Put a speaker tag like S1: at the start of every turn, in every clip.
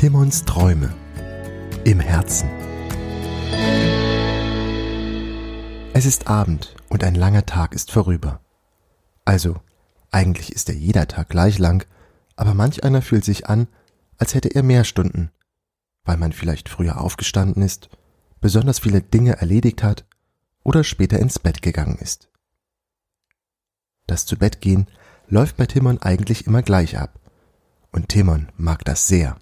S1: Timons Träume im Herzen. Es ist Abend und ein langer Tag ist vorüber. Also, eigentlich ist er jeder Tag gleich lang, aber manch einer fühlt sich an, als hätte er mehr Stunden, weil man vielleicht früher aufgestanden ist, besonders viele Dinge erledigt hat oder später ins Bett gegangen ist. Das zu Bett gehen läuft bei Timon eigentlich immer gleich ab. Und Timon mag das sehr.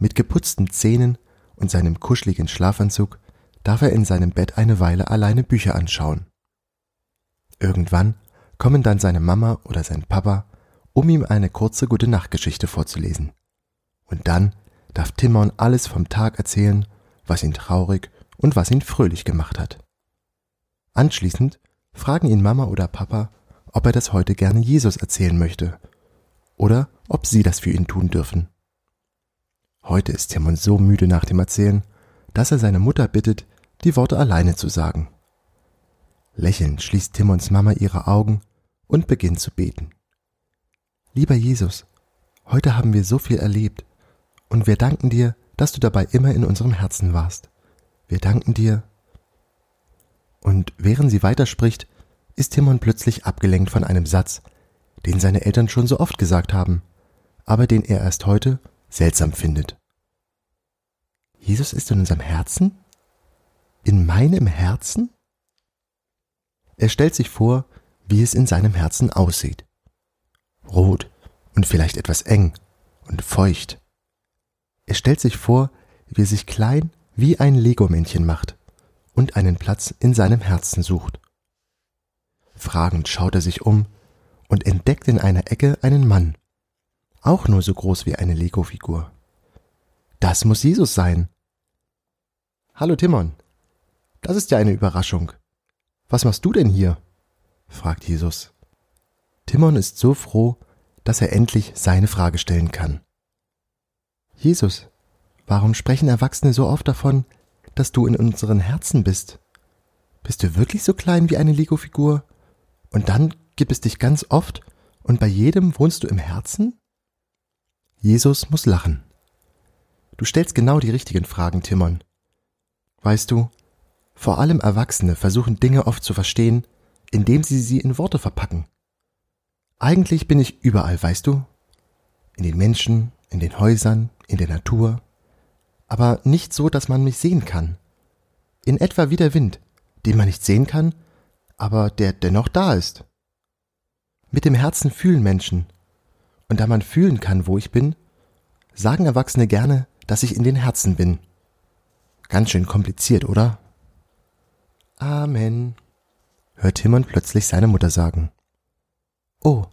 S1: Mit geputzten Zähnen und seinem kuscheligen Schlafanzug darf er in seinem Bett eine Weile alleine Bücher anschauen. Irgendwann kommen dann seine Mama oder sein Papa, um ihm eine kurze gute Nachtgeschichte vorzulesen. Und dann darf Timon alles vom Tag erzählen, was ihn traurig und was ihn fröhlich gemacht hat. Anschließend fragen ihn Mama oder Papa, ob er das heute gerne Jesus erzählen möchte oder ob sie das für ihn tun dürfen. Heute ist Timon so müde nach dem Erzählen, dass er seine Mutter bittet, die Worte alleine zu sagen. Lächelnd schließt Timons Mama ihre Augen und beginnt zu beten. Lieber Jesus, heute haben wir so viel erlebt und wir danken dir, dass du dabei immer in unserem Herzen warst. Wir danken dir. Und während sie weiterspricht, ist Timon plötzlich abgelenkt von einem Satz, den seine Eltern schon so oft gesagt haben, aber den er erst heute seltsam findet. Jesus ist in unserem Herzen? In meinem Herzen? Er stellt sich vor, wie es in seinem Herzen aussieht. Rot und vielleicht etwas eng und feucht. Er stellt sich vor, wie er sich klein wie ein Lego-Männchen macht und einen Platz in seinem Herzen sucht. Fragend schaut er sich um und entdeckt in einer Ecke einen Mann, auch nur so groß wie eine Lego-Figur. Das muss Jesus sein. Hallo Timon, das ist ja eine Überraschung. Was machst du denn hier? fragt Jesus. Timon ist so froh, dass er endlich seine Frage stellen kann. Jesus, warum sprechen Erwachsene so oft davon, dass du in unseren Herzen bist? Bist du wirklich so klein wie eine Lego-Figur? Und dann gibt es dich ganz oft und bei jedem wohnst du im Herzen? Jesus muss lachen. Du stellst genau die richtigen Fragen, Timon. Weißt du, vor allem Erwachsene versuchen Dinge oft zu verstehen, indem sie sie in Worte verpacken. Eigentlich bin ich überall, weißt du? In den Menschen, in den Häusern, in der Natur. Aber nicht so, dass man mich sehen kann. In etwa wie der Wind, den man nicht sehen kann, aber der dennoch da ist. Mit dem Herzen fühlen Menschen. Und da man fühlen kann, wo ich bin, sagen Erwachsene gerne, dass ich in den Herzen bin. Ganz schön kompliziert, oder? Amen, hört Timon plötzlich seine Mutter sagen. Oh,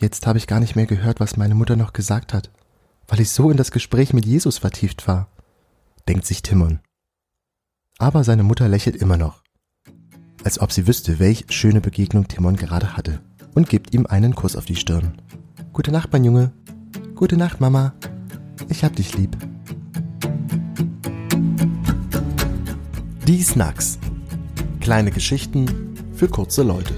S1: jetzt habe ich gar nicht mehr gehört, was meine Mutter noch gesagt hat, weil ich so in das Gespräch mit Jesus vertieft war, denkt sich Timon. Aber seine Mutter lächelt immer noch als ob sie wüsste, welch schöne Begegnung Timon gerade hatte, und gibt ihm einen Kuss auf die Stirn. Gute Nacht, mein Junge. Gute Nacht, Mama. Ich hab dich lieb.
S2: Die Snacks. Kleine Geschichten für kurze Leute.